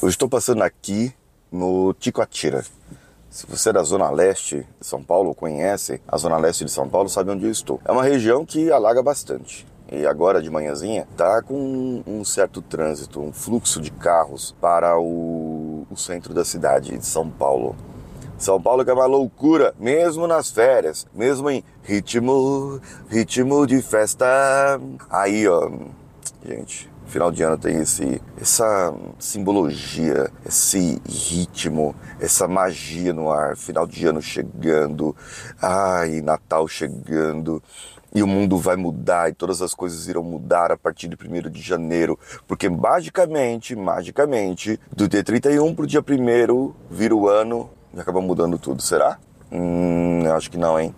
Eu estou passando aqui no Ticoatira. Se você é da Zona Leste de São Paulo, conhece a Zona Leste de São Paulo, sabe onde eu estou. É uma região que alaga bastante. E agora de manhãzinha tá com um certo trânsito, um fluxo de carros para o, o centro da cidade de São Paulo. São Paulo que é uma loucura, mesmo nas férias, mesmo em ritmo, ritmo de festa. Aí, ó, gente, final de ano tem esse, essa simbologia, esse ritmo, essa magia no ar. Final de ano chegando, ai, Natal chegando. E o mundo vai mudar e todas as coisas irão mudar a partir de 1 de janeiro. Porque magicamente, magicamente, do dia 31 para o dia 1 vira o ano e acaba mudando tudo. Será? Hum, acho que não, hein?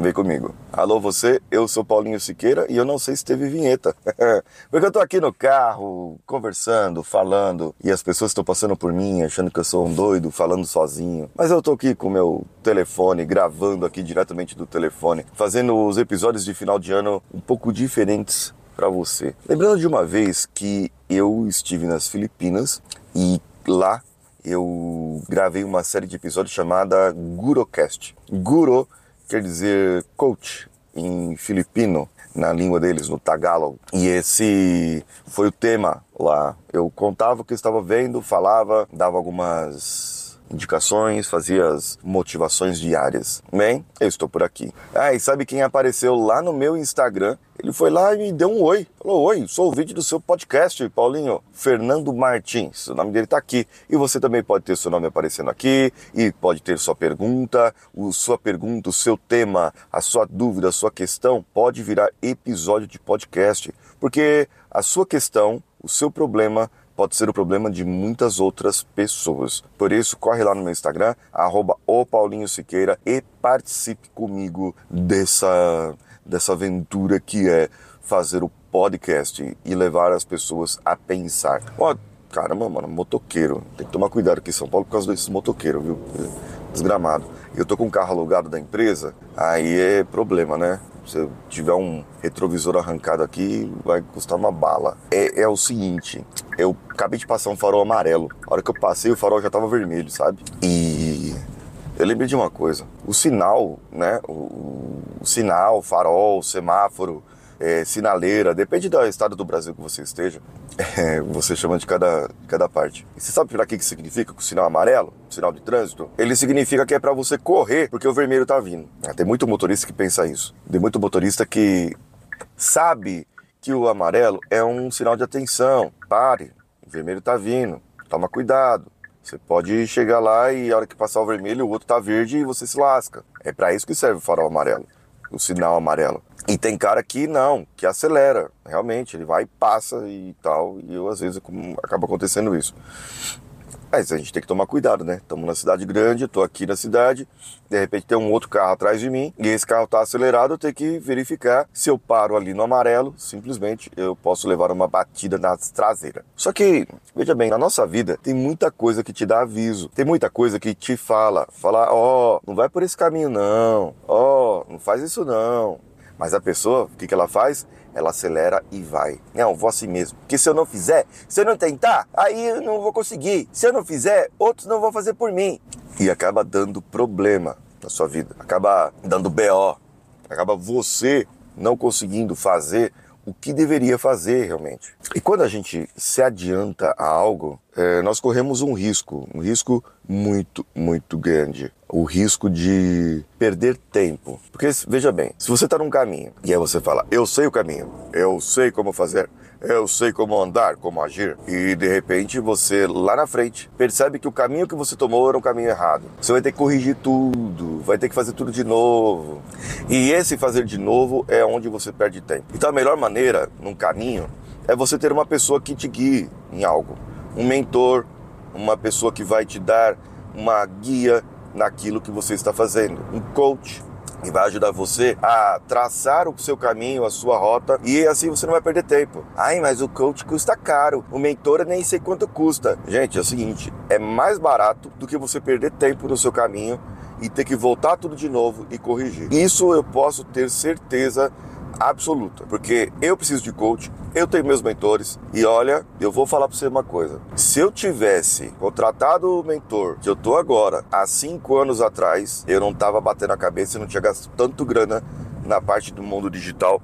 Vem comigo. Alô você, eu sou Paulinho Siqueira e eu não sei se teve vinheta. Porque eu tô aqui no carro, conversando, falando, e as pessoas estão passando por mim, achando que eu sou um doido, falando sozinho. Mas eu tô aqui com meu telefone, gravando aqui diretamente do telefone, fazendo os episódios de final de ano um pouco diferentes para você. Lembrando de uma vez que eu estive nas Filipinas e lá eu gravei uma série de episódios chamada Gurocast. Guro quer dizer coach em filipino, na língua deles, no Tagalog. E esse foi o tema lá. Eu contava o que estava vendo, falava, dava algumas indicações, fazia as motivações diárias. Bem, eu estou por aqui. Ah, e sabe quem apareceu lá no meu Instagram ele foi lá e me deu um oi. Falou: Oi, sou o vídeo do seu podcast, Paulinho. Fernando Martins. O nome dele está aqui. E você também pode ter seu nome aparecendo aqui. E pode ter sua pergunta, o, sua pergunta, o seu tema, a sua dúvida, a sua questão pode virar episódio de podcast. Porque a sua questão, o seu problema, pode ser o problema de muitas outras pessoas. Por isso, corre lá no meu Instagram, arroba o Paulinho Siqueira e participe comigo dessa dessa aventura que é fazer o podcast e levar as pessoas a pensar. Ó, oh, caramba, mano, motoqueiro. Tem que tomar cuidado aqui em São Paulo por causa desses motoqueiros, viu? Desgramado. Eu tô com um carro alugado da empresa, aí é problema, né? Se eu tiver um retrovisor arrancado aqui, vai custar uma bala. É, é o seguinte, eu acabei de passar um farol amarelo. A hora que eu passei, o farol já tava vermelho, sabe? E eu lembrei de uma coisa: o sinal, né? O, sinal, farol, semáforo, é, sinaleira, depende do estado do Brasil que você esteja, é, você chama de cada, cada parte. E você sabe para que, que significa o sinal amarelo, sinal de trânsito? Ele significa que é para você correr porque o vermelho tá vindo. É, tem muito motorista que pensa isso. Tem muito motorista que sabe que o amarelo é um sinal de atenção. Pare, o vermelho tá vindo, toma cuidado. Você pode chegar lá e a hora que passar o vermelho, o outro tá verde e você se lasca. É para isso que serve o farol amarelo, o sinal amarelo. E tem cara que não, que acelera, realmente, ele vai e passa e tal, e eu às vezes acaba acontecendo isso. Mas a gente tem que tomar cuidado, né? Estamos na cidade grande, estou aqui na cidade, de repente tem um outro carro atrás de mim e esse carro está acelerado, eu tenho que verificar se eu paro ali no amarelo, simplesmente eu posso levar uma batida na traseira. Só que, veja bem, na nossa vida tem muita coisa que te dá aviso, tem muita coisa que te fala, fala, ó, oh, não vai por esse caminho não, ó, oh, não faz isso não. Mas a pessoa, o que, que ela faz? ela acelera e vai. Não, vou assim mesmo. Porque se eu não fizer, se eu não tentar, aí eu não vou conseguir. Se eu não fizer, outros não vão fazer por mim. E acaba dando problema na sua vida. Acaba dando BO. Acaba você não conseguindo fazer o que deveria fazer realmente. E quando a gente se adianta a algo, é, nós corremos um risco, um risco muito, muito grande. O risco de perder tempo. Porque, veja bem, se você está num caminho e aí você fala, eu sei o caminho, eu sei como fazer, eu sei como andar, como agir, e de repente você lá na frente percebe que o caminho que você tomou era um caminho errado. Você vai ter que corrigir tudo, vai ter que fazer tudo de novo. E esse fazer de novo é onde você perde tempo. Então a melhor maneira num caminho é você ter uma pessoa que te guie em algo um mentor, uma pessoa que vai te dar uma guia naquilo que você está fazendo, um coach que vai ajudar você a traçar o seu caminho, a sua rota e assim você não vai perder tempo. Ai, mas o coach custa caro, o mentor nem sei quanto custa. Gente, é o seguinte, é mais barato do que você perder tempo no seu caminho e ter que voltar tudo de novo e corrigir. Isso eu posso ter certeza absoluta, porque eu preciso de coach, eu tenho meus mentores e olha, eu vou falar para você uma coisa. Se eu tivesse contratado o mentor que eu tô agora há cinco anos atrás, eu não tava batendo a cabeça e não tinha gasto tanto grana na parte do mundo digital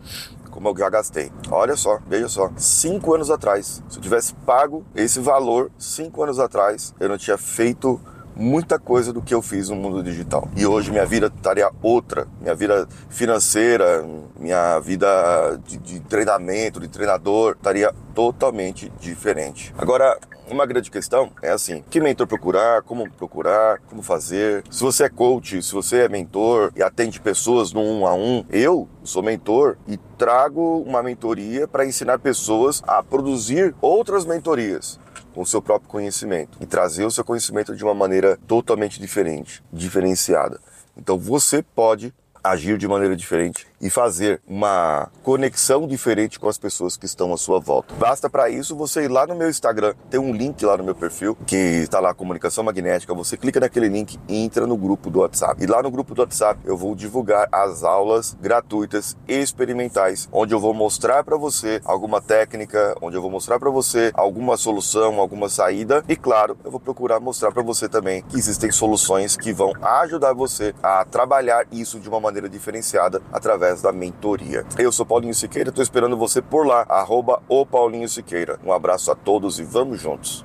como eu já gastei. Olha só, veja só, cinco anos atrás, se eu tivesse pago esse valor cinco anos atrás, eu não tinha feito muita coisa do que eu fiz no mundo digital. E hoje minha vida estaria outra. Minha vida financeira, minha vida de, de treinamento, de treinador, estaria totalmente diferente. Agora, uma grande questão é assim: que mentor procurar, como procurar, como fazer. Se você é coach, se você é mentor e atende pessoas no um a um, eu sou mentor e trago uma mentoria para ensinar pessoas a produzir outras mentorias com o seu próprio conhecimento e trazer o seu conhecimento de uma maneira totalmente diferente, diferenciada. Então você pode agir de maneira diferente e fazer uma conexão diferente com as pessoas que estão à sua volta. Basta para isso você ir lá no meu Instagram, tem um link lá no meu perfil que está lá comunicação magnética, você clica naquele link e entra no grupo do WhatsApp. E lá no grupo do WhatsApp eu vou divulgar as aulas gratuitas e experimentais, onde eu vou mostrar para você alguma técnica, onde eu vou mostrar para você alguma solução, alguma saída e claro, eu vou procurar mostrar para você também que existem soluções que vão ajudar você a trabalhar isso de uma maneira diferenciada através através da mentoria. Eu sou Paulinho Siqueira, estou esperando você por lá, arroba o Paulinho Siqueira. Um abraço a todos e vamos juntos.